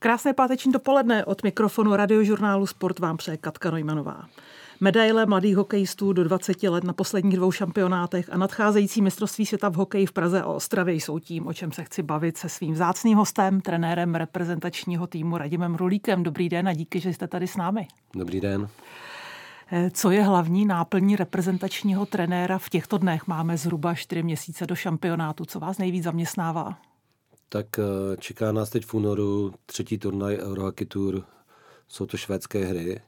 Krásné páteční dopoledne od mikrofonu radiožurnálu Sport vám přeje Katka Nojmanová. Medaile mladých hokejistů do 20 let na posledních dvou šampionátech a nadcházející mistrovství světa v hokeji v Praze a Ostravě jsou tím, o čem se chci bavit se svým zácným hostem, trenérem reprezentačního týmu Radimem Rulíkem. Dobrý den a díky, že jste tady s námi. Dobrý den. Eh, co je hlavní náplní reprezentačního trenéra? V těchto dnech máme zhruba 4 měsíce do šampionátu. Co vás nejvíc zaměstnává? Tak eh, čeká nás teď v únoru třetí turnaj Eurohockey Tour. Jsou to švédské hry,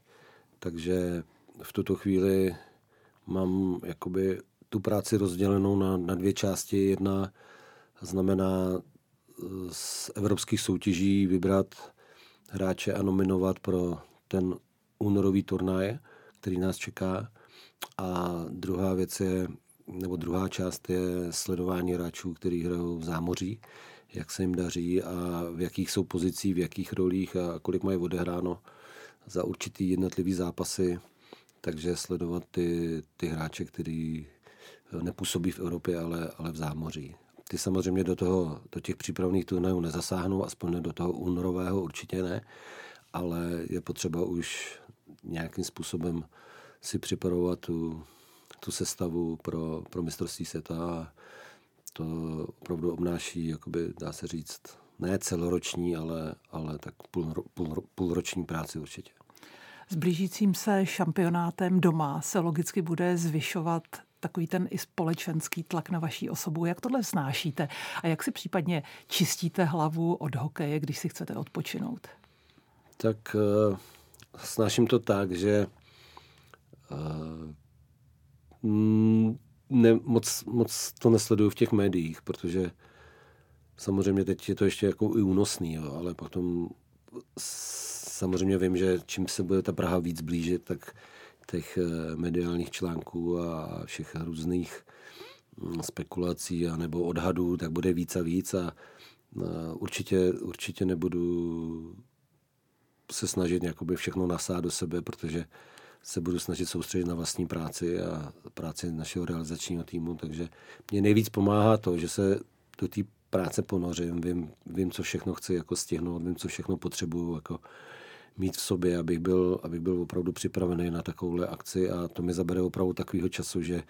takže v tuto chvíli mám jakoby tu práci rozdělenou na, na dvě části. Jedna znamená eh, z evropských soutěží vybrat hráče a nominovat pro ten únorový turnaj, který nás čeká. A druhá věc je, nebo druhá část je sledování hráčů, který hrajou v zámoří, jak se jim daří a v jakých jsou pozicích, v jakých rolích a kolik mají odehráno za určitý jednotlivý zápasy takže sledovat ty, ty hráče, který eh, nepůsobí v Evropě, ale, ale v zámoří. Ty samozřejmě do, toho, do těch přípravných turnajů nezasáhnou, aspoň do toho únorového určitě ne, ale je potřeba už nějakým způsobem si připravovat tu, tu sestavu pro, pro mistrovství světa a to opravdu obnáší, jakoby, dá se říct, ne celoroční, ale, ale tak půl, půl, půlroční práci určitě. S blížícím se šampionátem doma se logicky bude zvyšovat takový ten i společenský tlak na vaší osobu. Jak tohle snášíte a jak si případně čistíte hlavu od hokeje, když si chcete odpočinout? Tak uh, snáším to tak, že uh, ne, moc, moc to nesleduju v těch médiích, protože samozřejmě teď je to ještě jako i únosný, jo, ale potom samozřejmě vím, že čím se bude ta Praha víc blížit, tak těch eh, mediálních článků a všech různých mm, spekulací a nebo odhadů, tak bude víc a víc a určitě, určitě nebudu se snažit jakoby všechno nasát do sebe, protože se budu snažit soustředit na vlastní práci a práci našeho realizačního týmu, takže mě nejvíc pomáhá to, že se do té práce ponořím, vím, vím, co všechno chci jako stihnout, vím, co všechno potřebuju jako mít v sobě, abych byl, abych byl opravdu připravený na takovouhle akci a to mi zabere opravdu takového času, že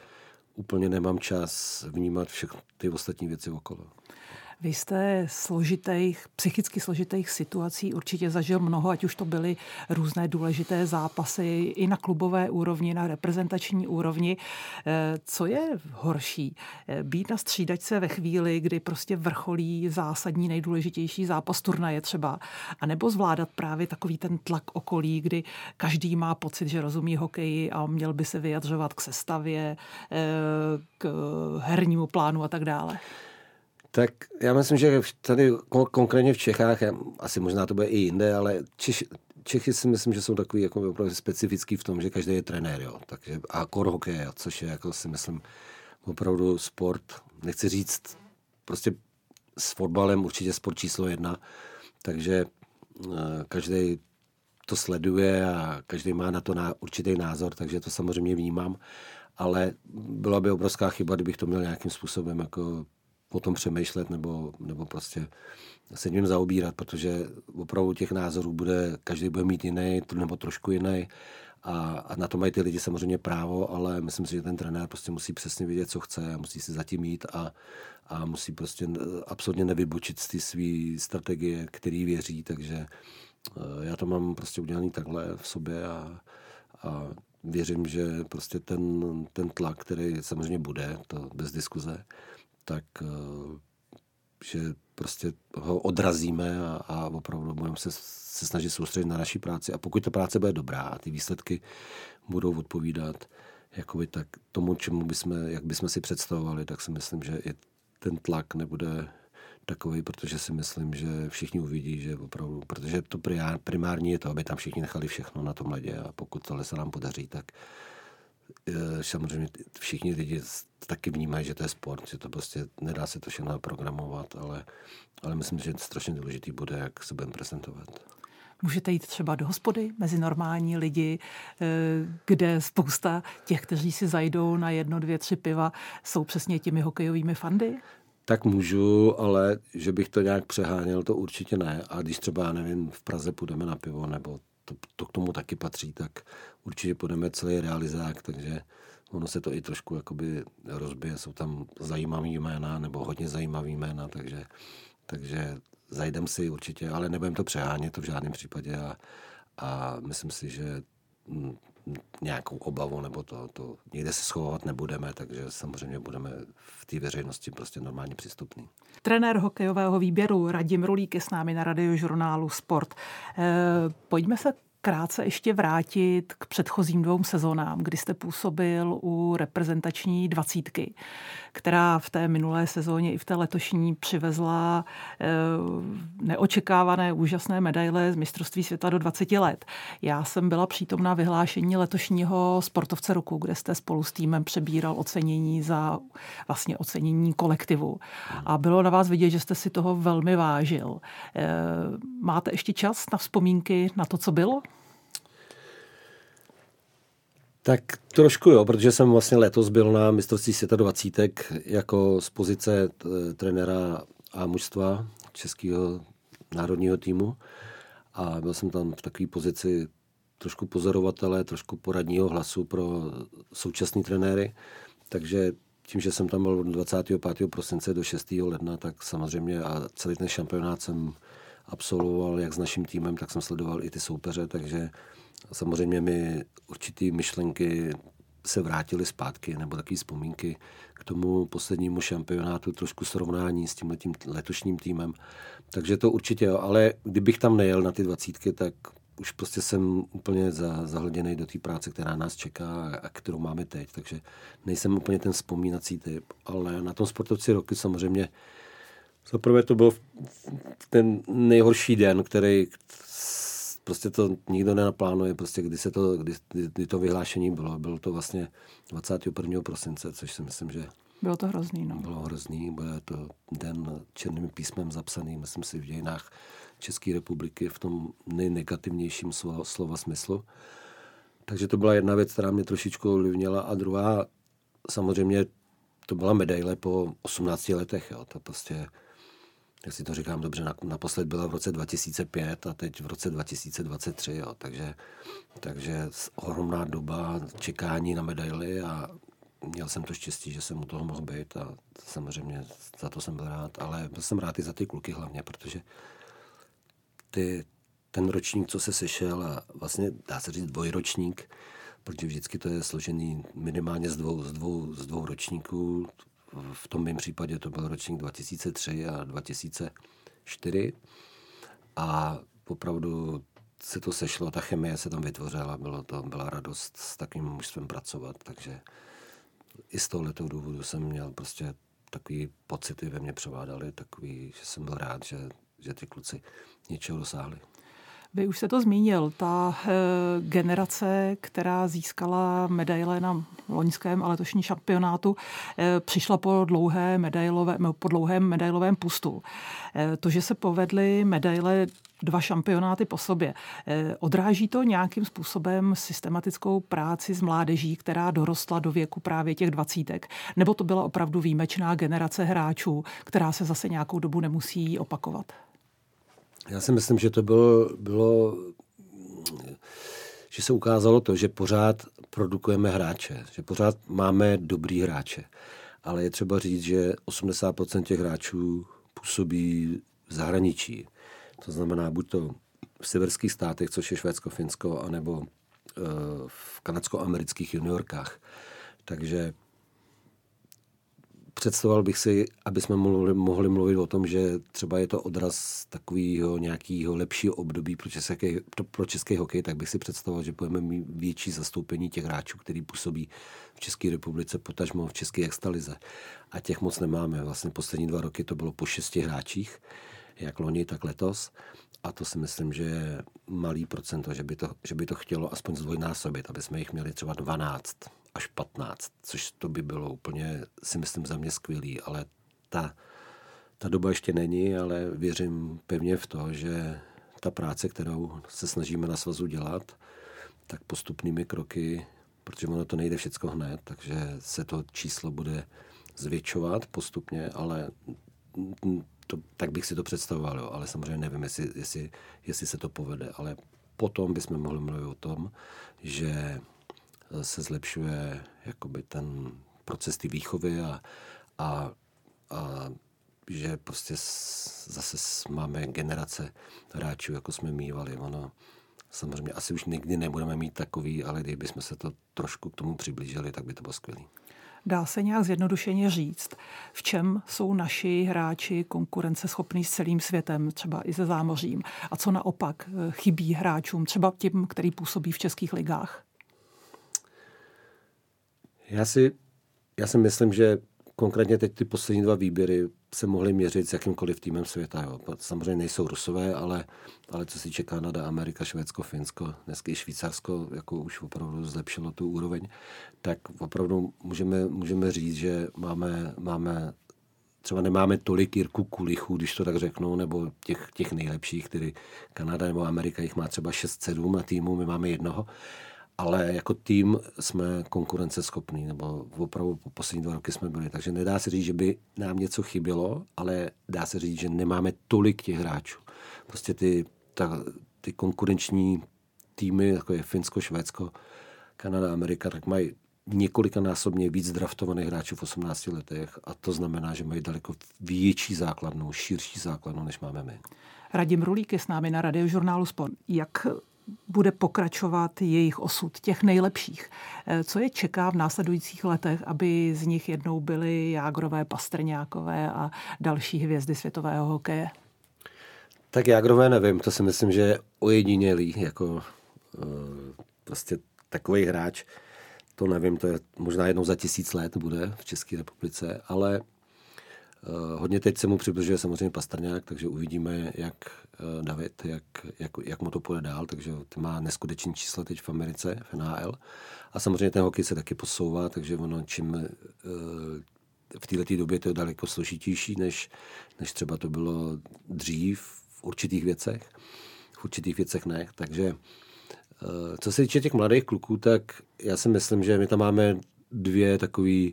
úplně nemám čas vnímat všechny ty ostatní věci okolo. Vy jste složitých, psychicky složitých situací určitě zažil mnoho, ať už to byly různé důležité zápasy i na klubové úrovni, na reprezentační úrovni. Eh, co je horší? Eh, být na střídačce ve chvíli, kdy prostě vrcholí zásadní nejdůležitější zápas turnaje třeba, anebo zvládat právě takový ten tlak okolí, kdy každý má pocit, že rozumí hokeji a měl by se vyjadřovat k sestavě, eh, k hernímu plánu a tak dále. Tak já myslím, že tady konkrétně v Čechách, asi možná to bude i jinde, ale Češ, Čechy si myslím, že jsou takový jako opravdu specifický v tom, že každý je trenér, jo. Takže, a kor hokej, což je jako si myslím opravdu sport, nechci říct, prostě s fotbalem určitě sport číslo jedna, takže uh, každý to sleduje a každý má na to na určitý názor, takže to samozřejmě vnímám, ale byla by obrovská chyba, kdybych to měl nějakým způsobem jako o tom přemýšlet nebo, nebo prostě se ním zaobírat, protože opravdu těch názorů bude, každý bude mít jiný nebo trošku jiný a, a na to mají ty lidi samozřejmě právo, ale myslím si, že ten trenér prostě musí přesně vědět, co chce musí si zatím jít a, a musí prostě absolutně nevybočit z té své strategie, který věří, takže eh, já to mám prostě udělaný takhle v sobě a, a věřím, že prostě ten, ten tlak, který samozřejmě bude, to bez diskuze, tak eh, že prostě ho odrazíme a, a opravdu budeme se, se snažit soustředit na naší práci. A pokud ta práce bude dobrá a ty výsledky budou odpovídat jakoby tak tomu, čemu bychom, jak bychom si představovali, tak si myslím, že i ten tlak nebude takový, protože si myslím, že všichni uvidí, že opravdu, protože to primární je to, aby tam všichni nechali všechno na tom ledě a pokud tohle se nám podaří, tak samozřejmě všichni lidi taky vnímají, že to je sport, že to prostě nedá se to všechno programovat, ale, ale myslím, že strašně důležitý bude, jak se budeme prezentovat. Můžete jít třeba do hospody mezi normální lidi, eh, kde spousta těch, kteří si zajdou na jedno, dvě, tři piva, jsou přesně těmi hokejovými fandy? tak můžu, ale že bych to nějak přeháněl, to určitě ne. A když třeba, nevím, v Praze půjdeme na pivo, nebo to, to k tomu taky patří, tak určitě půjdeme celý realizák, takže ono se to i trošku jakoby rozbije, jsou tam zajímavý jména, nebo hodně zajímavý jména, takže, takže zajdem si určitě, ale nebudem to přehánět to v žádném případě a, a myslím si, že mm, nějakou obavu nebo to, to někde se schovat nebudeme, takže samozřejmě budeme v té veřejnosti prostě normálně přístupný. Trenér hokejového výběru Radim Rulík je s námi na radiožurnálu Sport. E, pojďme se krátce ještě vrátit k předchozím dvou sezónám, kdy jste působil u reprezentační dvacítky, která v té minulé sezóně i v té letošní přivezla eh, neočekávané úžasné medaile z mistrovství světa do 20 let. Já jsem byla přítomna vyhlášení letošního sportovce roku, kde jste spolu s týmem přebíral ocenění za vlastně ocenění kolektivu. A bylo na vás vidět, že jste si toho velmi vážil. Eh, máte ještě čas na vzpomínky na to, co bylo? Tak trošku jo, protože jsem vlastně letos byl na mistrovství světa 20 jako z pozice trenéra a mužstva českého národního týmu a byl jsem tam v takové pozici trošku pozorovatele, trošku poradního hlasu pro současní trenéry, takže tím, že jsem tam byl od 25. prosince do 6. ledna, tak samozřejmě a celý ten šampionát jsem absolvoval jak s naším týmem, tak jsem sledoval i ty soupeře, takže samozřejmě mi určitý myšlenky se vrátily zpátky, nebo takové vzpomínky k tomu poslednímu šampionátu, trošku srovnání s tím letošním týmem. Takže to určitě jo, ale kdybych tam nejel na ty dvacítky, tak už prostě jsem úplně za, zahleděný do té práce, která nás čeká a kterou máme teď, takže nejsem úplně ten vzpomínací typ, ale na tom sportovci roky samozřejmě zaprvé to byl ten nejhorší den, který prostě to nikdo nenaplánuje, prostě kdy, se to, kdy, kdy to vyhlášení bylo. Bylo to vlastně 21. prosince, což si myslím, že bylo to hrozný, no. Bylo hrozný, bude to den černým písmem zapsaný, myslím si, v dějinách České republiky v tom nejnegativnějším slova, slova smyslu. Takže to byla jedna věc, která mě trošičku ovlivnila. A druhá, samozřejmě, to byla medaile po 18 letech. Jo. To prostě si to říkám dobře, naposled byla v roce 2005 a teď v roce 2023, jo. Takže, takže ohromná doba čekání na medaily a měl jsem to štěstí, že jsem u toho mohl být a samozřejmě za to jsem byl rád, ale byl jsem rád i za ty kluky hlavně, protože ty, ten ročník, co se sešel a vlastně dá se říct dvojročník, protože vždycky to je složený minimálně z dvou, z dvou, z dvou ročníků, v tom mém případě to byl ročník 2003 a 2004 a opravdu se to sešlo, ta chemie se tam vytvořila, bylo to, byla radost s takým mužstvem pracovat, takže i z tohoto důvodu jsem měl prostě takový pocity ve mně převádaly, takový, že jsem byl rád, že, že ty kluci něčeho dosáhli. Vy už se to zmínil, ta e, generace, která získala medaile na loňském a letošní šampionátu, e, přišla po, dlouhé medailové, po dlouhém medailovém pustu. E, to, že se povedly medaile dva šampionáty po sobě. Odráží to nějakým způsobem systematickou práci s mládeží, která dorostla do věku právě těch dvacítek? Nebo to byla opravdu výjimečná generace hráčů, která se zase nějakou dobu nemusí opakovat? Já si myslím, že to bylo, bylo že se ukázalo to, že pořád produkujeme hráče, že pořád máme dobrý hráče. Ale je třeba říct, že 80% těch hráčů působí v zahraničí. To znamená buď to v severských státech, což je Švédsko, Finsko, anebo eh, v kanadsko-amerických juniorkách. Takže představoval bych si, aby jsme mohli, mohli mluvit o tom, že třeba je to odraz takového nějakého lepšího období pro český, pro český hokej, tak bych si představoval, že budeme mít větší zastoupení těch hráčů, který působí v České republice, potažmo v České extralize. A těch moc nemáme. Vlastně poslední dva roky to bylo po šesti hráčích, jak loni, tak letos. A to si myslím, že je malý procento, že by to, že by to chtělo aspoň zdvojnásobit, aby jsme jich měli třeba 12 až 15, což to by bylo úplně, si myslím, za mě skvělý, ale ta, ta doba ještě není, ale věřím pevně v to, že ta práce, kterou se snažíme na svazu dělat, tak postupnými kroky, protože ono to nejde všecko hned, takže se to číslo bude zvětšovat postupně, ale to, tak bych si to představoval, jo. ale samozřejmě nevím, jestli, jestli, jestli se to povede. Ale potom bychom mohli mluvit o tom, že se zlepšuje jakoby ten proces ty výchovy a, a, a že prostě zase máme generace hráčů, jako jsme mývali. Ono, samozřejmě asi už nikdy nebudeme mít takový, ale kdybychom se to trošku k tomu přiblížili, tak by to bylo skvělé. Dá se nějak zjednodušeně říct, v čem jsou naši hráči konkurenceschopní s celým světem, třeba i se zámořím, a co naopak eh, chybí hráčům, třeba tím, který působí v českých ligách? Já si, já si myslím, že konkrétně teď ty poslední dva výběry se mohly měřit s jakýmkoliv týmem světa. Jo. Samozřejmě nejsou rusové, ale, ale co si čeká Kanada, Amerika, Švédsko, Finsko, dneska i Švýcarsko jako už opravdu zlepšilo tu úroveň, tak opravdu můžeme, můžeme říct, že máme, máme třeba nemáme tolik Jirku Kulichů, když to tak řeknu, nebo těch, těch nejlepších, který Kanada nebo Amerika jich má třeba 6-7 na týmu, my máme jednoho ale jako tým jsme konkurenceschopní, nebo opravdu po poslední dva roky jsme byli. Takže nedá se říct, že by nám něco chybělo, ale dá se říct, že nemáme tolik těch hráčů. Prostě ty, ta, ty konkurenční týmy, jako je Finsko, Švédsko, Kanada, Amerika, tak mají několikanásobně víc draftovaných hráčů v 18 letech a to znamená, že mají daleko větší základnu, širší základnu, než máme my. Radim Rulík je s námi na radiožurnálu Sport. Jak bude pokračovat jejich osud, těch nejlepších. Eh, co je čeká v následujících letech, aby z nich jednou byly Jágrové, Pastrňákové a další hvězdy světového hokeje? Tak Jágrové nevím, to si myslím, že je ojedinělý, jako uh, prostě takový hráč, to nevím, to je možná jednou za tisíc let bude v České republice, ale hodně teď se mu přibližuje samozřejmě Pastrňák, takže uvidíme, jak Eh, David, jak, jak, jak mu to půjde dál, takže má neskutečný čísla teď v Americe, v NHL. A samozřejmě ten hokej se taky posouvá, takže ono čím eh, v této době to je daleko složitější, než, než třeba to bylo dřív v určitých věcech. V určitých věcech ne. Takže eh, co se týče těch mladých kluků, tak já si myslím, že my tam máme dvě takové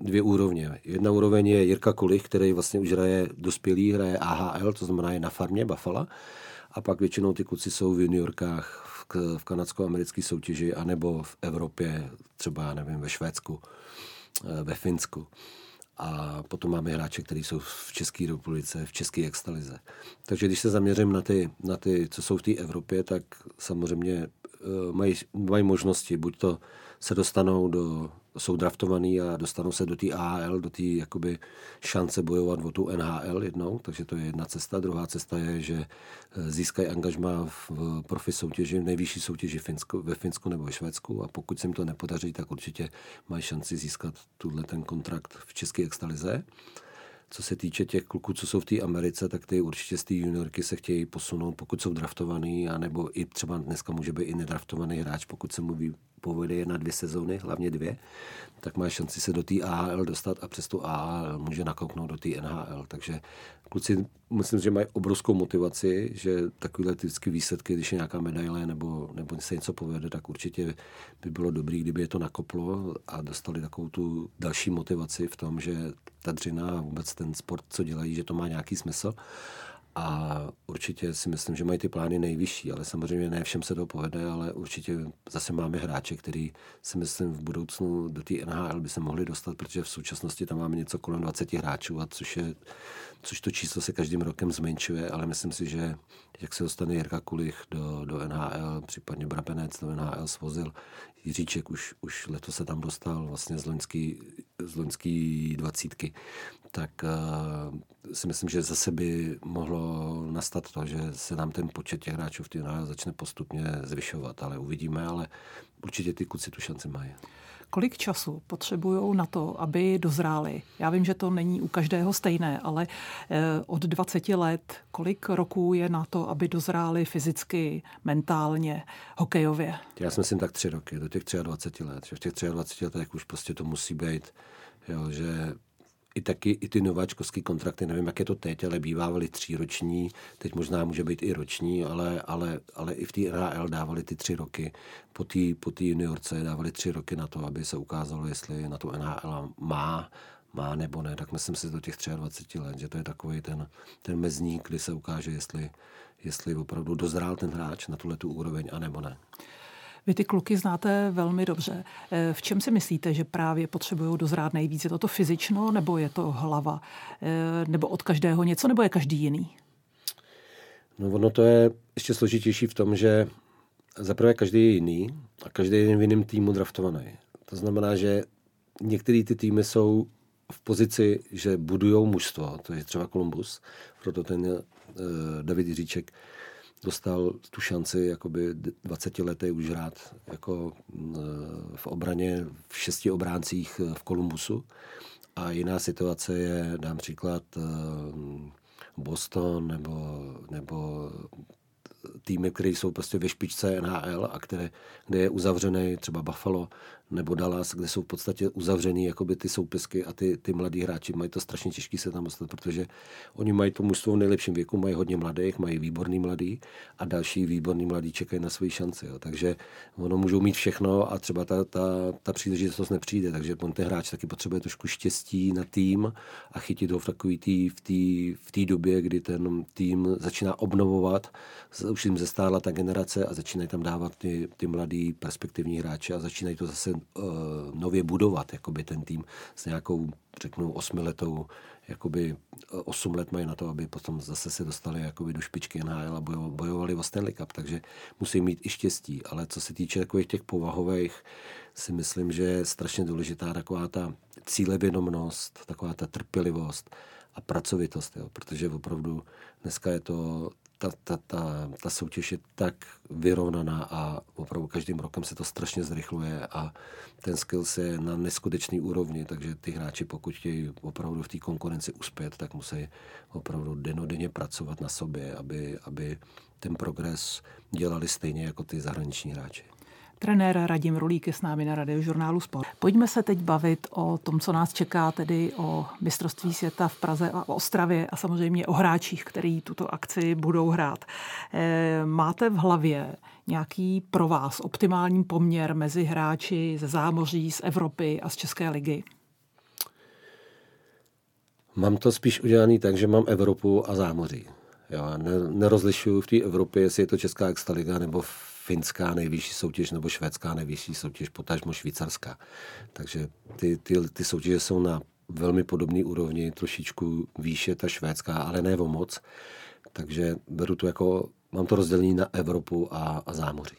dvě úrovně. Jedna úroveň je Jirka Kulich, který vlastně už hraje dospělý, hraje AHL, to znamená je na farmě Buffalo. A pak většinou ty kluci jsou v juniorkách v, v kanadsko-americké soutěži, anebo v Evropě, třeba, já nevím, ve Švédsku, eh, ve Finsku. A potom máme hráče, kteří jsou v České republice, v České extalize. Takže když se zaměřím na ty, na ty co jsou v té Evropě, tak samozřejmě uh, mají, mají možnosti, buď to se dostanou do jsou draftovaný a dostanou se do té AHL, do té jakoby šance bojovat o tu NHL jednou, takže to je jedna cesta. Druhá cesta je, že eh, získají angažma v profi soutěži, v nejvyšší soutěži Finsku, ve Finsku nebo ve Švédsku a pokud se jim to nepodaří, tak určitě mají šanci získat tuhle ten kontrakt v České extalize. Co se týče těch kluků, co jsou v té Americe, tak ty určitě z té juniorky se chtějí posunout, pokud jsou draftovaný, anebo i třeba dneska může být i nedraftovaný hráč, pokud se mu povede na dvě sezóny, hlavně dvě, tak má šanci se do té AHL dostat a přes tu AHL může nakouknout do té NHL. Takže kluci, myslím, že mají obrovskou motivaci, že takovéhle ty výsledky, když je nějaká medaile nebo, nebo se něco povede, tak určitě by bylo dobré, kdyby je to nakoplo a dostali takovou tu další motivaci v tom, že ta dřina a vůbec ten sport, co dělají, že to má nějaký smysl. A určitě si myslím, že mají ty plány nejvyšší, ale samozřejmě ne všem se to povede, ale určitě zase máme hráče, který si myslím v budoucnu do té NHL by se mohli dostat, protože v současnosti tam máme něco kolem 20 hráčů, a což, je, což to číslo se každým rokem zmenšuje, ale myslím si, že jak se dostane Jirka Kulich do, do NHL, případně Brabenec do NHL svozil, Jiříček už, už letos se tam dostal vlastně z loňský, z loňský dvacítky, tak uh, si myslím, že zase by mohlo nastat to, že se nám ten počet těch hráčů v té začne postupně zvyšovat, ale uvidíme, ale určitě ty kluci tu šanci mají. Kolik času potřebují na to, aby dozráli? Já vím, že to není u každého stejné, ale eh, od 20 let, kolik roků je na to, aby dozráli fyzicky, mentálně, hokejově? Já si myslím tak tři roky, do těch 23 let. V těch 23 letech už prostě to musí být, jo, že i taky i ty nováčkovské kontrakty, nevím, jak je to teď, ale bývávaly tříroční, teď možná může být i roční, ale, ale, ale i v té NHL dávali ty tři roky, po té po juniorce dávali tři roky na to, aby se ukázalo, jestli na tu NHL má, má nebo ne, tak myslím si do těch 23 let, že to je takový ten, ten mezník, kdy se ukáže, jestli, jestli opravdu dozrál ten hráč na tuhle tu úroveň, anebo ne. Vy ty kluky znáte velmi dobře. Eh, v čem si myslíte, že právě potřebují dozrát nejvíc? Je to to fyzično, nebo je to hlava? Eh, nebo od každého něco, nebo je každý jiný? No ono to je ještě složitější v tom, že zaprvé každý je jiný a každý je v jiném týmu draftovaný. To znamená, že některé ty týmy jsou v pozici, že budují mužstvo, to je třeba Kolumbus, proto ten uh, David Jiříček dostal tu šanci jakoby 20 letý už hrát jako uh, v obraně v šesti obráncích v Kolumbusu. A jiná situace je, dám příklad, uh, Boston nebo, nebo týmy, které jsou prostě ve špičce NHL a které, kde je uzavřený třeba Buffalo nebo Dallas, kde jsou v podstatě uzavřený jakoby ty soupisky a ty, ty mladí hráči mají to strašně těžké se tam dostat, protože oni mají to mužstvo v nejlepším věku, mají hodně mladých, mají výborný mladý a další výborný mladí čekají na svoji šanci. Jo. Takže ono můžou mít všechno a třeba ta, ta, ta příležitost nepřijde, takže on ten hráč taky potřebuje trošku štěstí na tým a chytit ho v takový tý, v té v tý době, kdy ten tým začíná obnovovat, už jim zestála ta generace a začínají tam dávat ty, ty mladý perspektivní hráče a začínají to zase nově budovat, jakoby ten tým s nějakou, řeknu, osmiletou, jakoby eh, osm let mají na to, aby potom zase se dostali jakoby do špičky NHL a bojovali o Stanley Cup, takže musí mít i štěstí, ale co se týče takových těch povahových, si myslím, že je strašně důležitá taková ta cílevědomnost, taková ta trpělivost a pracovitost, jo, protože opravdu dneska je to ta, ta, ta, ta soutěž je tak vyrovnaná a opravdu každým rokem se to strašně zrychluje a ten skills je na neskutečný úrovni, takže ty hráči, pokud chtějí opravdu v té konkurenci uspět, tak musí opravdu denodenně pracovat na sobě, aby, aby ten progres dělali stejně jako ty zahraniční hráči. Trenér Radim Rulík je s námi na radiožurnálu Sport. Pojďme se teď bavit o tom, co nás čeká, tedy o mistrovství světa v Praze a Ostravě a samozřejmě o hráčích, který tuto akci budou hrát. Eh, máte v hlavě nějaký pro vás optimální poměr mezi hráči ze zámoří, z Evropy a z České ligy? Mám to spíš udělaný tak, že mám Evropu a zámoří. Já nerozlišuju v té Evropě, jestli je to Česká extraliga nebo finská nejvyšší soutěž nebo švédská nejvyšší soutěž, potažmo švýcarská. Takže ty, ty, ty soutěže jsou na velmi podobné úrovni, trošičku výše ta švédská, ale ne o moc. Takže beru to jako, mám to rozdělení na Evropu a, a zámoří.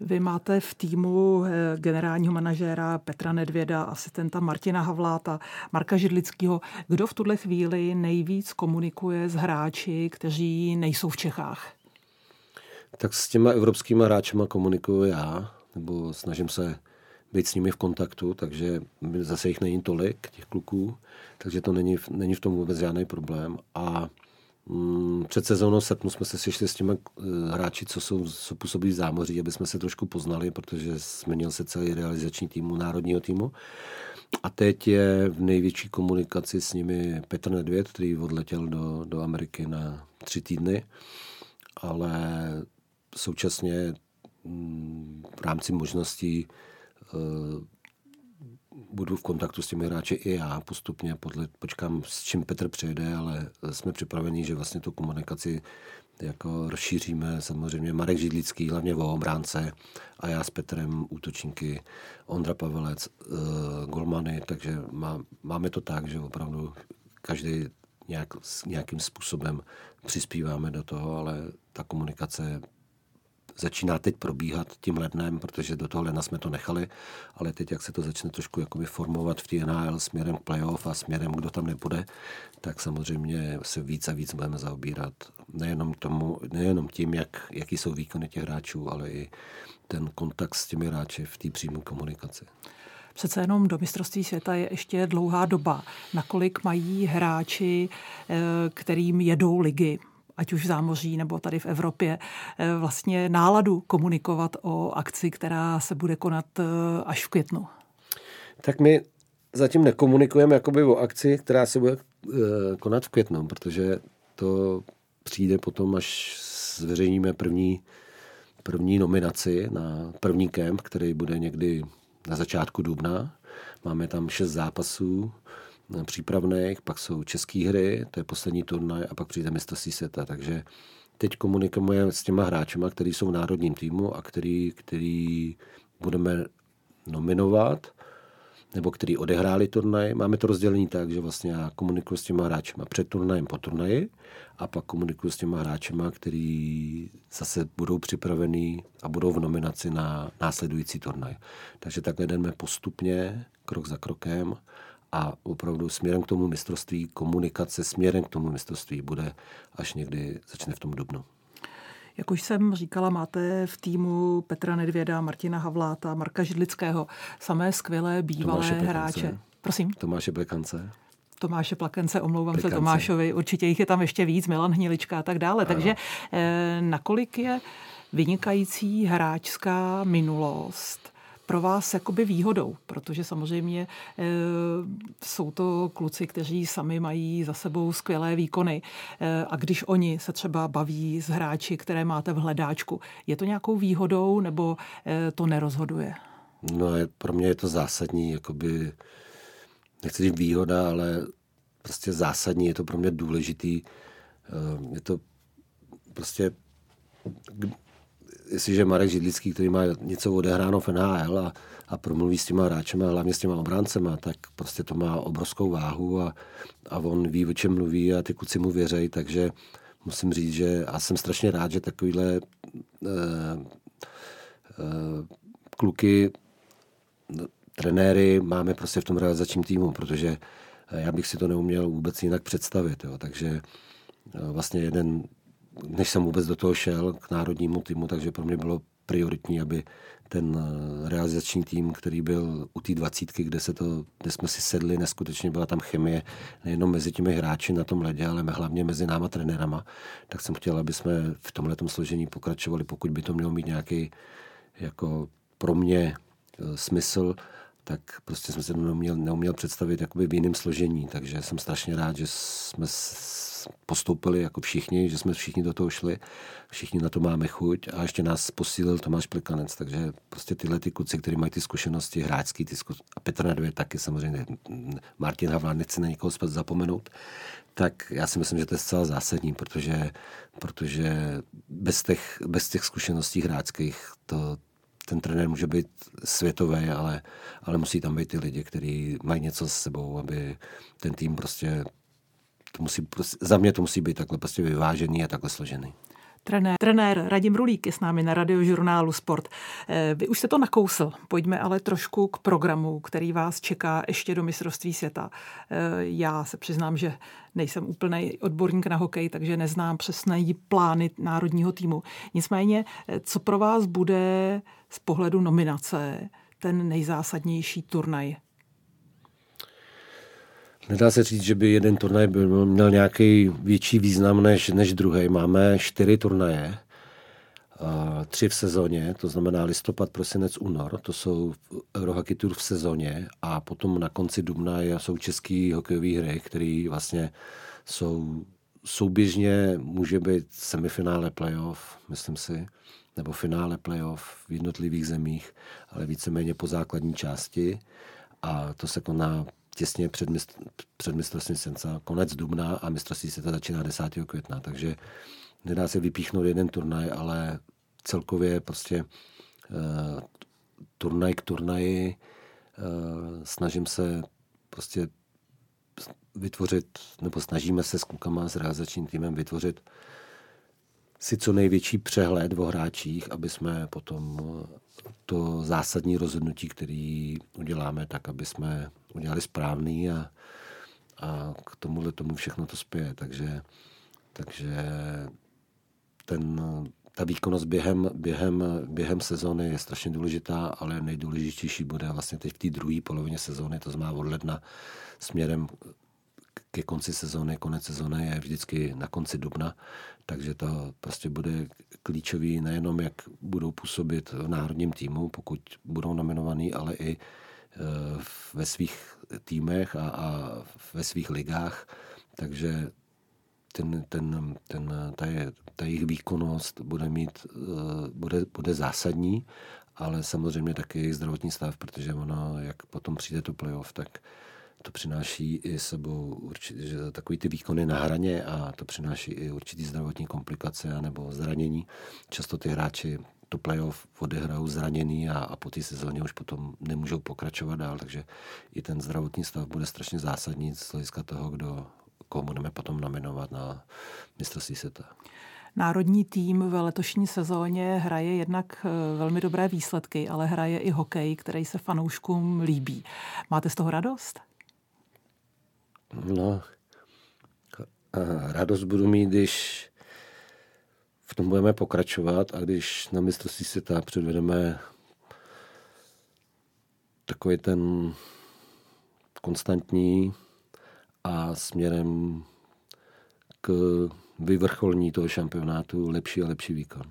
Vy máte v týmu eh, generálního manažéra Petra Nedvěda, asistenta Martina Havláta, Marka Židlického. Kdo v tuhle chvíli nejvíc komunikuje s hráči, kteří nejsou v Čechách? Tak s těma evropskými hráči komunikuju já, nebo snažím se být s nimi v kontaktu, takže zase jich není tolik, těch kluků, takže to není, není v tom vůbec žádný problém. A mm, před sezónou srpnu jsme se sešli s těmi uh, hráči, co, jsou, co působí v zámoří, aby jsme se trošku poznali, protože změnil se celý realizační týmu, národního týmu. A teď je v největší komunikaci s nimi Petr Nedvěd, který odletěl do, do Ameriky na tři týdny, ale současně mm, v rámci možností eh, budu v kontaktu s těmi hráči i já postupně, podle, počkám, s čím Petr přijde, ale jsme připraveni, že vlastně tu komunikaci jako rozšíříme. Samozřejmě Marek Židlický, hlavně o obránce a já s Petrem útočníky, Ondra Pavelec, uh, golmany, takže má, máme to tak, že opravdu každý nějak, nějakým způsobem přispíváme do toho, ale ta komunikace začíná teď probíhat tím lednem, protože do toho ledna jsme to nechali, ale teď, jak se to začne trošku jakoby formovat v té NHL směrem k playoff a směrem, kdo tam nebude, tak samozřejmě se víc a víc budeme zaobírat nejenom, tomu, nejenom tím, jak, jaký jsou výkony těch hráčů, ale i ten kontakt s těmi hráči v té přímé komunikaci. Přece jenom do mistrovství světa je ještě dlouhá doba. Nakolik mají hráči, eh, kterým jedou ligy, ať už v zámoří nebo tady v Evropě, eh, vlastně náladu komunikovat o akci, která se bude konat eh, až v květnu? Tak my zatím nekomunikujeme jakoby o akci, která se bude eh, konat v květnu, protože to přijde potom, až zveřejníme první, první nominaci na první kemp, který bude někdy na začátku dubna. Máme tam šest zápasů přípravných, pak jsou české hry, to je poslední turnaj a pak přijde mistrovství světa, takže teď komunikujeme s těma hráčema, kteří jsou v národním týmu a který, který budeme nominovat nebo který odehráli turnaj. Máme to rozdělení tak, že vlastně já komunikuji s těma hráčema před turnajem po turnaji a pak komunikuji s těma hráčema, který zase budou připravený a budou v nominaci na následující turnaj. Takže takhle jdeme postupně, krok za krokem a opravdu směrem k tomu mistrovství, komunikace směrem k tomu mistrovství bude až někdy začne v tom dubnu. Jak už jsem říkala, máte v týmu Petra Nedvěda, Martina Havláta, Marka Židlického, samé skvělé bývalé hráče. Prosím. Tomáše Plekance. Tomáše Plakence, omlouvám Plekance. se Tomášovi, určitě jich je tam ještě víc, Milan Hnilička a tak dále. Ano. Takže eh, nakolik je vynikající hráčská minulost pro vás jakoby výhodou, protože samozřejmě e, jsou to kluci, kteří sami mají za sebou skvělé výkony e, a když oni se třeba baví s hráči, které máte v hledáčku, je to nějakou výhodou nebo e, to nerozhoduje? No pro mě je to zásadní, jakoby, nechci říct výhoda, ale prostě zásadní, je to pro mě důležitý. Je to prostě jestliže Marek Židlický, který má něco odehráno v NHL a, a promluví s těma hráčemi a hlavně s těma obráncema, tak prostě to má obrovskou váhu a, a on ví, o čem mluví a ty kluci mu věřejí, takže musím říct, že já jsem strašně rád, že takovýhle eh, eh, kluky, trenéry máme prostě v tom realizačním týmu, protože já bych si to neuměl vůbec jinak představit. Jo. Takže eh, vlastně jeden než jsem vůbec do toho šel k národnímu týmu, takže pro mě bylo prioritní, aby ten eh, realizační tým, který byl u té dvacítky, kde, se to, kde jsme si sedli, neskutečně byla tam chemie, nejenom mezi těmi hráči na tom ledě, ale hlavně mezi náma trenérama, tak jsem chtěl, aby jsme v tomhle složení pokračovali, pokud by to mělo mít nějaký jako pro mě eh, smysl, tak prostě jsem se to neuměl, neuměl představit jakoby v jiném složení, takže jsem strašně rád, že jsme postoupili jako všichni, že jsme všichni do toho šli, všichni na to máme chuť a ještě nás posílil Tomáš Plekanec, takže prostě tyhle ty kluci, kteří mají ty zkušenosti hráčský, ty zku... a Petr Nedvěd taky samozřejmě, Martin Havlán, nechci na někoho zapomenout, tak já si myslím, že to je zcela zásadní, protože, protože bez, těch, bez těch zkušeností hráčských to, ten trenér může být světový, ale, ale musí tam být ty lidi, kteří mají něco s sebou, aby ten tým prostě to musí, prostě, za mě to musí být takhle prostě vyvážený a takhle složený. Trenér, trenér Radim Rulík je s námi na radiožurnálu Sport. Eh, vy už jste to nakousl, pojďme ale trošku k programu, který vás čeká ještě do mistrovství světa. Eh, já se přiznám, že nejsem úplný odborník na hokej, takže neznám přesné plány národního týmu. Nicméně, eh, co pro vás bude z pohledu nominace ten nejzásadnější turnaj Nedá se říct, že by jeden turnaj byl, měl nějaký větší význam než, než druhý. Máme čtyři turnaje, tři v sezóně, to znamená listopad, prosinec, únor, to jsou Eurohockey Tour v sezóně a potom na konci dubna jsou české hokejové hry, které vlastně jsou souběžně, může být semifinále playoff, myslím si, nebo finále playoff v jednotlivých zemích, ale víceméně po základní části a to se koná těsně před, mistr, před mistrovstvím světa, konec dubna a mistrovství světa začíná 10. května, takže nedá se vypíchnout jeden turnaj, ale celkově prostě uh, turnaj k turnaji uh, snažím se prostě vytvořit, nebo snažíme se s klukama, s realizačním týmem vytvořit si co největší přehled o hráčích, aby jsme potom to zásadní rozhodnutí, který uděláme, tak aby jsme udělali správný a, a k tomuhle tomu všechno to spěje. Takže, takže ten, ta výkonnost během, během, během sezóny je strašně důležitá, ale nejdůležitější bude vlastně teď v té druhé polovině sezóny, to znamená od ledna směrem ke konci sezóny, konec sezóny je vždycky na konci dubna, takže to prostě bude klíčový nejenom, jak budou působit v národním týmu, pokud budou nominovaný, ale i e, ve svých týmech a, a ve svých ligách. Takže ten, ten, ten, ta, je, ta jejich výkonnost bude mít, bude, bude zásadní, ale samozřejmě taky jejich zdravotní stav, protože ono, jak potom přijde to playoff, tak to přináší i sebou určitě, že takový ty výkony na hraně a to přináší i určitý zdravotní komplikace nebo zranění. Často ty hráči to playoff odehrajou zraněný a, a po té sezóně už potom nemůžou pokračovat dál, takže i ten zdravotní stav bude strašně zásadní z hlediska toho, kdo, koho budeme potom nominovat na mistrovství světa. Národní tým v letošní sezóně hraje jednak eh, velmi dobré výsledky, ale hraje i hokej, který se fanouškům líbí. Máte z toho radost? No, radost budu mít, když v tom budeme pokračovat a když na mistrovství světa předvedeme takový ten konstantní a směrem k vyvrcholní toho šampionátu lepší a lepší výkon.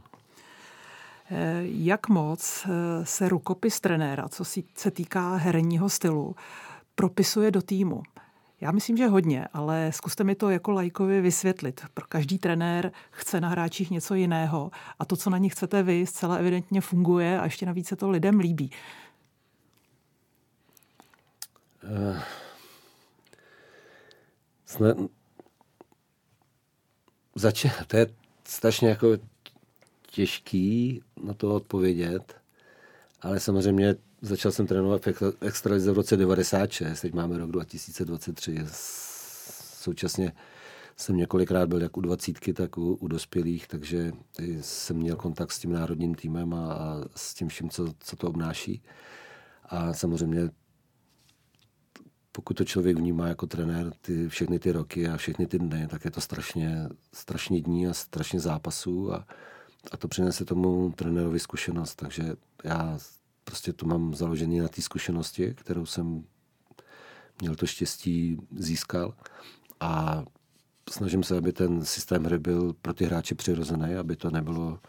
Jak moc se rukopis trenéra, co se týká herního stylu, propisuje do týmu? Já myslím, že hodně, ale zkuste mi to jako lajkovi vysvětlit. Pro každý trenér chce na hráčích něco jiného a to, co na nich chcete vy, zcela evidentně funguje a ještě navíc se to lidem líbí. Uh, snad, to je strašně jako těžký na to odpovědět, ale samozřejmě Začal jsem trénovat v extralize v roce 96, teď máme rok 2023. Současně jsem několikrát byl jak u dvacítky, tak u, u dospělých, takže jsem měl kontakt s tím národním týmem a, a s tím vším, co, co to obnáší. A samozřejmě pokud to člověk vnímá jako trenér ty, všechny ty roky a všechny ty dny, tak je to strašně, strašně dní a strašně zápasů a, a to přinese tomu trenérovi zkušenost. Takže já prostě to mám založený na té zkušenosti, kterou jsem měl to štěstí získal a snažím se, aby ten systém hry byl pro ty hráče přirozený, aby to nebylo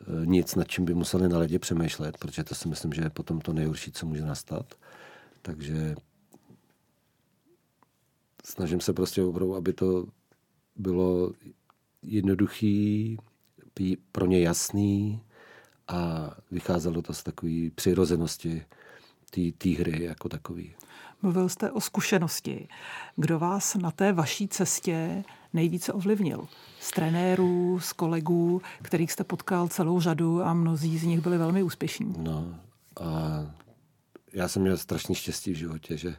eh, nic, nad čím by museli na ledě přemýšlet, protože to si myslím, že je potom to nejhorší, co může nastat. Takže snažím se prostě opravdu, aby to bylo jednoduchý, pro ně jasný, a vycházelo to z takové přirozenosti té hry jako takový. Mluvil jste o zkušenosti. Kdo vás na té vaší cestě nejvíce ovlivnil? Z trenérů, z kolegů, kterých jste potkal celou řadu a mnozí z nich byli velmi úspěšní. No a já jsem měl strašný štěstí v životě, že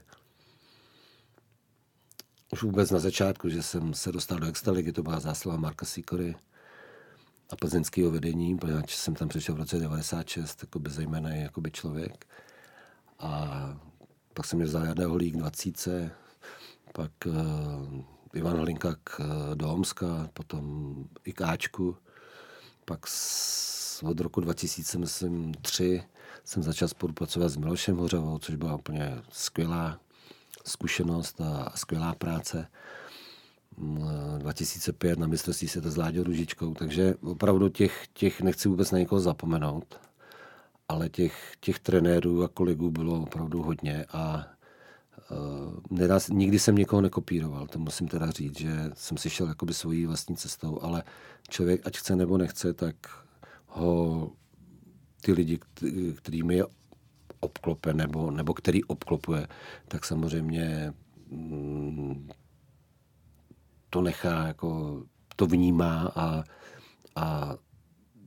už vůbec na začátku, že jsem se dostal do extraligy, to byla záslava Marka Sikory, a plzeňského vedení, protože jsem tam přišel v roce 96 jako bezejmený jakoby člověk. A pak jsem mě vzal Holík 20, pak uh, Ivan Hlinka k, uh, do Omska, potom i Káčku. Pak s, od roku 2000, myslím, tři jsem začal spolupracovat s Milošem Hořavou, což byla úplně skvělá zkušenost a skvělá práce. 2005 na mistrovství světa s Láďou Ružičkou, takže opravdu těch, těch nechci vůbec na někoho zapomenout, ale těch, těch trenérů a kolegů bylo opravdu hodně a uh, nedá, nikdy jsem někoho nekopíroval, to musím teda říct, že jsem si šel jakoby svojí vlastní cestou, ale člověk, ať chce nebo nechce, tak ho ty lidi, kterými je obklope nebo, nebo který obklopuje, tak samozřejmě mm, to nechá, jako to vnímá a, a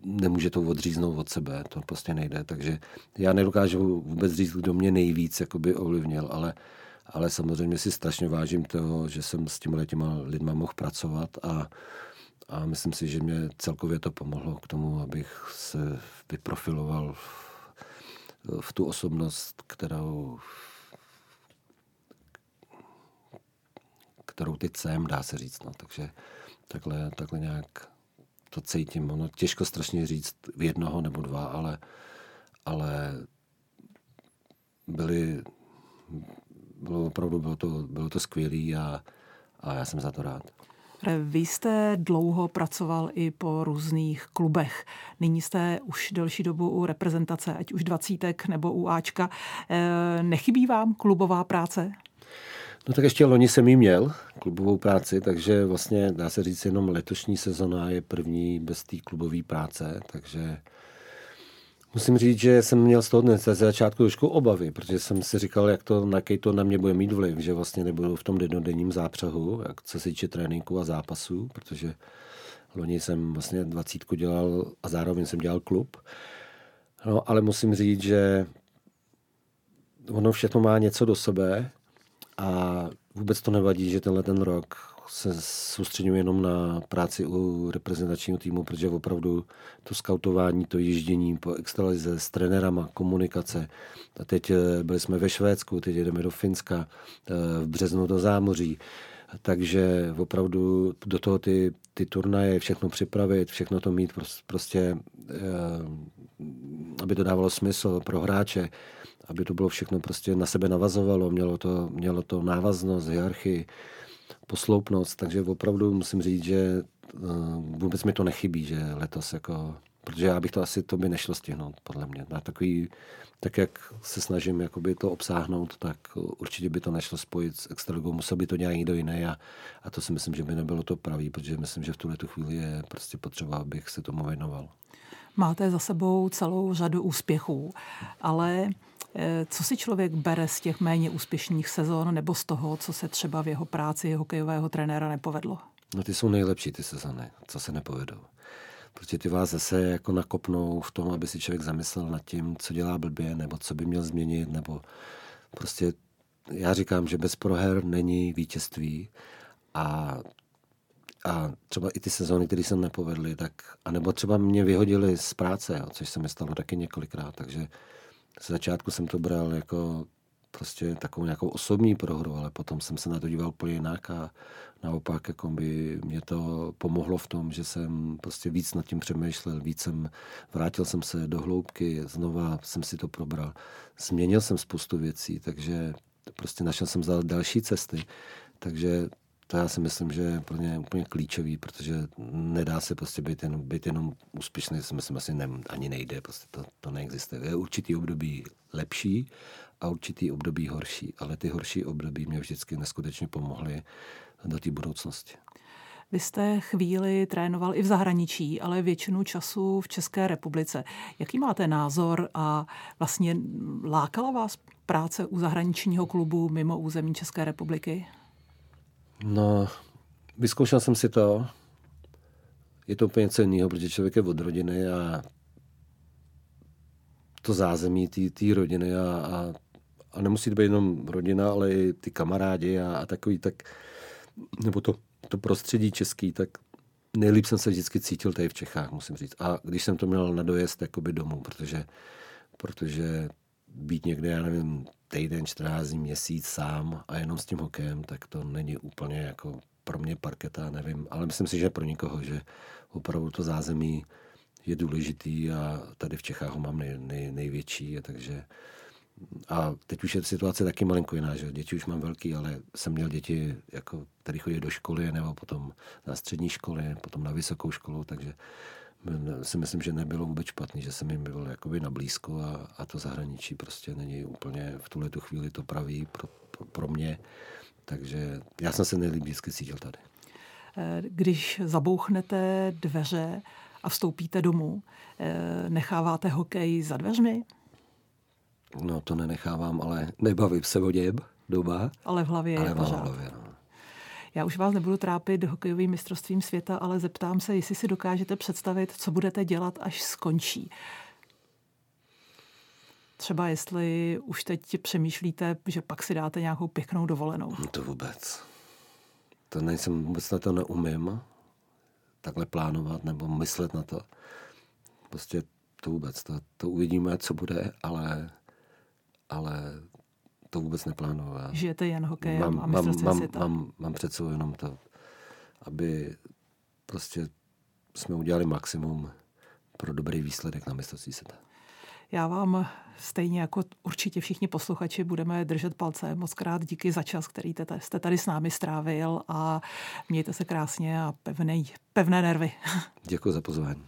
nemůže to odříznout od sebe, to prostě nejde. Takže já nedokážu vůbec říct, kdo mě nejvíc jakoby ovlivnil, ale, ale samozřejmě si strašně vážím toho, že jsem s těmi těma lidma mohl pracovat a, a myslím si, že mě celkově to pomohlo k tomu, abych se vyprofiloval v, v tu osobnost, kterou kterou teď jsem, dá se říct. No. Takže takhle, takhle nějak to cítím. Ono těžko strašně říct v jednoho nebo dva, ale, ale byly, bylo opravdu bylo to, bylo to skvělé a, a já jsem za to rád. Vy jste dlouho pracoval i po různých klubech. Nyní jste už delší dobu u reprezentace, ať už dvacítek nebo u Ačka. Eh, nechybí vám klubová práce? No tak ještě loni jsem jí měl, klubovou práci, takže vlastně dá se říct jenom letošní sezona je první bez té klubové práce, takže musím říct, že jsem měl z toho dnes ze začátku trošku obavy, protože jsem si říkal, jak to, na jaký to na mě bude mít vliv, že vlastně nebudu v tom jednodenním zápřahu, jak co se týče tréninku a zápasů, protože loni jsem vlastně dvacítku dělal a zároveň jsem dělal klub. No, ale musím říct, že ono všechno má něco do sebe a vůbec to nevadí, že tenhle ten rok se soustředím jenom na práci u reprezentačního týmu, protože opravdu to skautování, to ježdění po extralize s trenérama, komunikace. A teď eh, byli jsme ve Švédsku, teď jdeme do Finska, eh, v březnu do Zámoří. Takže opravdu do toho ty, ty turnaje, všechno připravit, všechno to mít prostě, eh, aby to dávalo smysl pro hráče, aby to bylo všechno prostě na sebe navazovalo, mělo to, mělo to návaznost, hierarchii, posloupnost, takže opravdu musím říct, že eh, vůbec mi to nechybí, že letos jako, protože já bych to asi, to by nešlo stihnout, podle mě. Na takový, tak jak se snažím jakoby to obsáhnout, tak určitě by to nešlo spojit s extraligou, musel by to nějak někdo jiný a, a to si myslím, že by nebylo to pravý, protože myslím, že v tuhle chvíli je prostě potřeba, abych se tomu věnoval. Máte za sebou celou řadu úspěchů, ale co si člověk bere z těch méně úspěšných sezon nebo z toho, co se třeba v jeho práci hokejového trenéra nepovedlo? No ty jsou nejlepší ty sezony, co se nepovedou. Protože ty vás zase jako nakopnou v tom, aby si člověk zamyslel nad tím, co dělá blbě, nebo co by měl změnit, nebo prostě já říkám, že bez proher není vítězství a a třeba i ty sezóny, které jsem nepovedly, tak, anebo třeba mě vyhodili z práce, jo, což se mi stalo taky několikrát, takže z začátku jsem to bral jako prostě takovou nějakou osobní prohru, ale potom jsem se na to díval úplně jinak a naopak jako by mě to pomohlo v tom, že jsem prostě víc nad tím přemýšlel, víc jsem, vrátil jsem se do hloubky, znova jsem si to probral. Změnil jsem spoustu věcí, takže prostě našel jsem za další cesty, takže to já si myslím, že je pro ně úplně klíčový, protože nedá se prostě být, jen, být jenom úspěšný, si myslím, asi ne, ani nejde, prostě to, to neexistuje. Je určitý období lepší a určitý období horší, ale ty horší období mě vždycky neskutečně pomohly do té budoucnosti. Vy jste chvíli trénoval i v zahraničí, ale většinu času v České republice. Jaký máte názor a vlastně lákala vás práce u zahraničního klubu mimo území České republiky? No, vyzkoušel jsem si to. Je to úplně něco jiného, protože člověk je od rodiny a to zázemí té rodiny a, a, a nemusí to být jenom rodina, ale i ty kamarádi a, a takový, tak nebo to, to prostředí český, tak nejlíp jsem se vždycky cítil tady v Čechách, musím říct. A když jsem to měl na dojezd jakoby domů, protože, protože být někde, já nevím, týden, 14 dní, měsíc sám a jenom s tím hokejem, tak to není úplně jako pro mě parketa, nevím, ale myslím si, že pro nikoho, že opravdu to zázemí je důležitý a tady v Čechách ho mám nej, nej, největší, a takže a teď už je situace taky malinko jiná, že děti už mám velký, ale jsem měl děti, jako, které chodí do školy nebo potom na střední školy, potom na vysokou školu, takže si myslím, že nebylo vůbec špatný, že jsem jim byl jakoby na blízko a, a to zahraničí prostě není úplně v tuhle tu chvíli to pravý pro, pro, pro mě. Takže já jsem se nejlíp vždycky cítil tady. Eh, když zabouchnete dveře a vstoupíte domů, eh, necháváte hokej za dveřmi? No to nenechávám, ale nebavím se o něm doma. Ale v hlavě ale je pořád. Hlavě, no. Já už vás nebudu trápit hokejovým mistrovstvím světa, ale zeptám se, jestli si dokážete představit, co budete dělat, až skončí. Třeba jestli už teď přemýšlíte, že pak si dáte nějakou pěknou dovolenou. No to vůbec. To nejsem, vůbec na to neumím takhle plánovat nebo myslet na to. Prostě to vůbec, to, to uvidíme, co bude, ale, ale to vůbec neplánuju. Žijete jen hokejem mám, a mám, mám, mám, mám před sebou jenom to, aby prostě jsme udělali maximum pro dobrý výsledek na mistrovství světa. Já vám stejně jako určitě všichni posluchači budeme držet palce. Moc krát díky za čas, který jste tady s námi strávil a mějte se krásně a pevnej, pevné nervy. Děkuji za pozvání.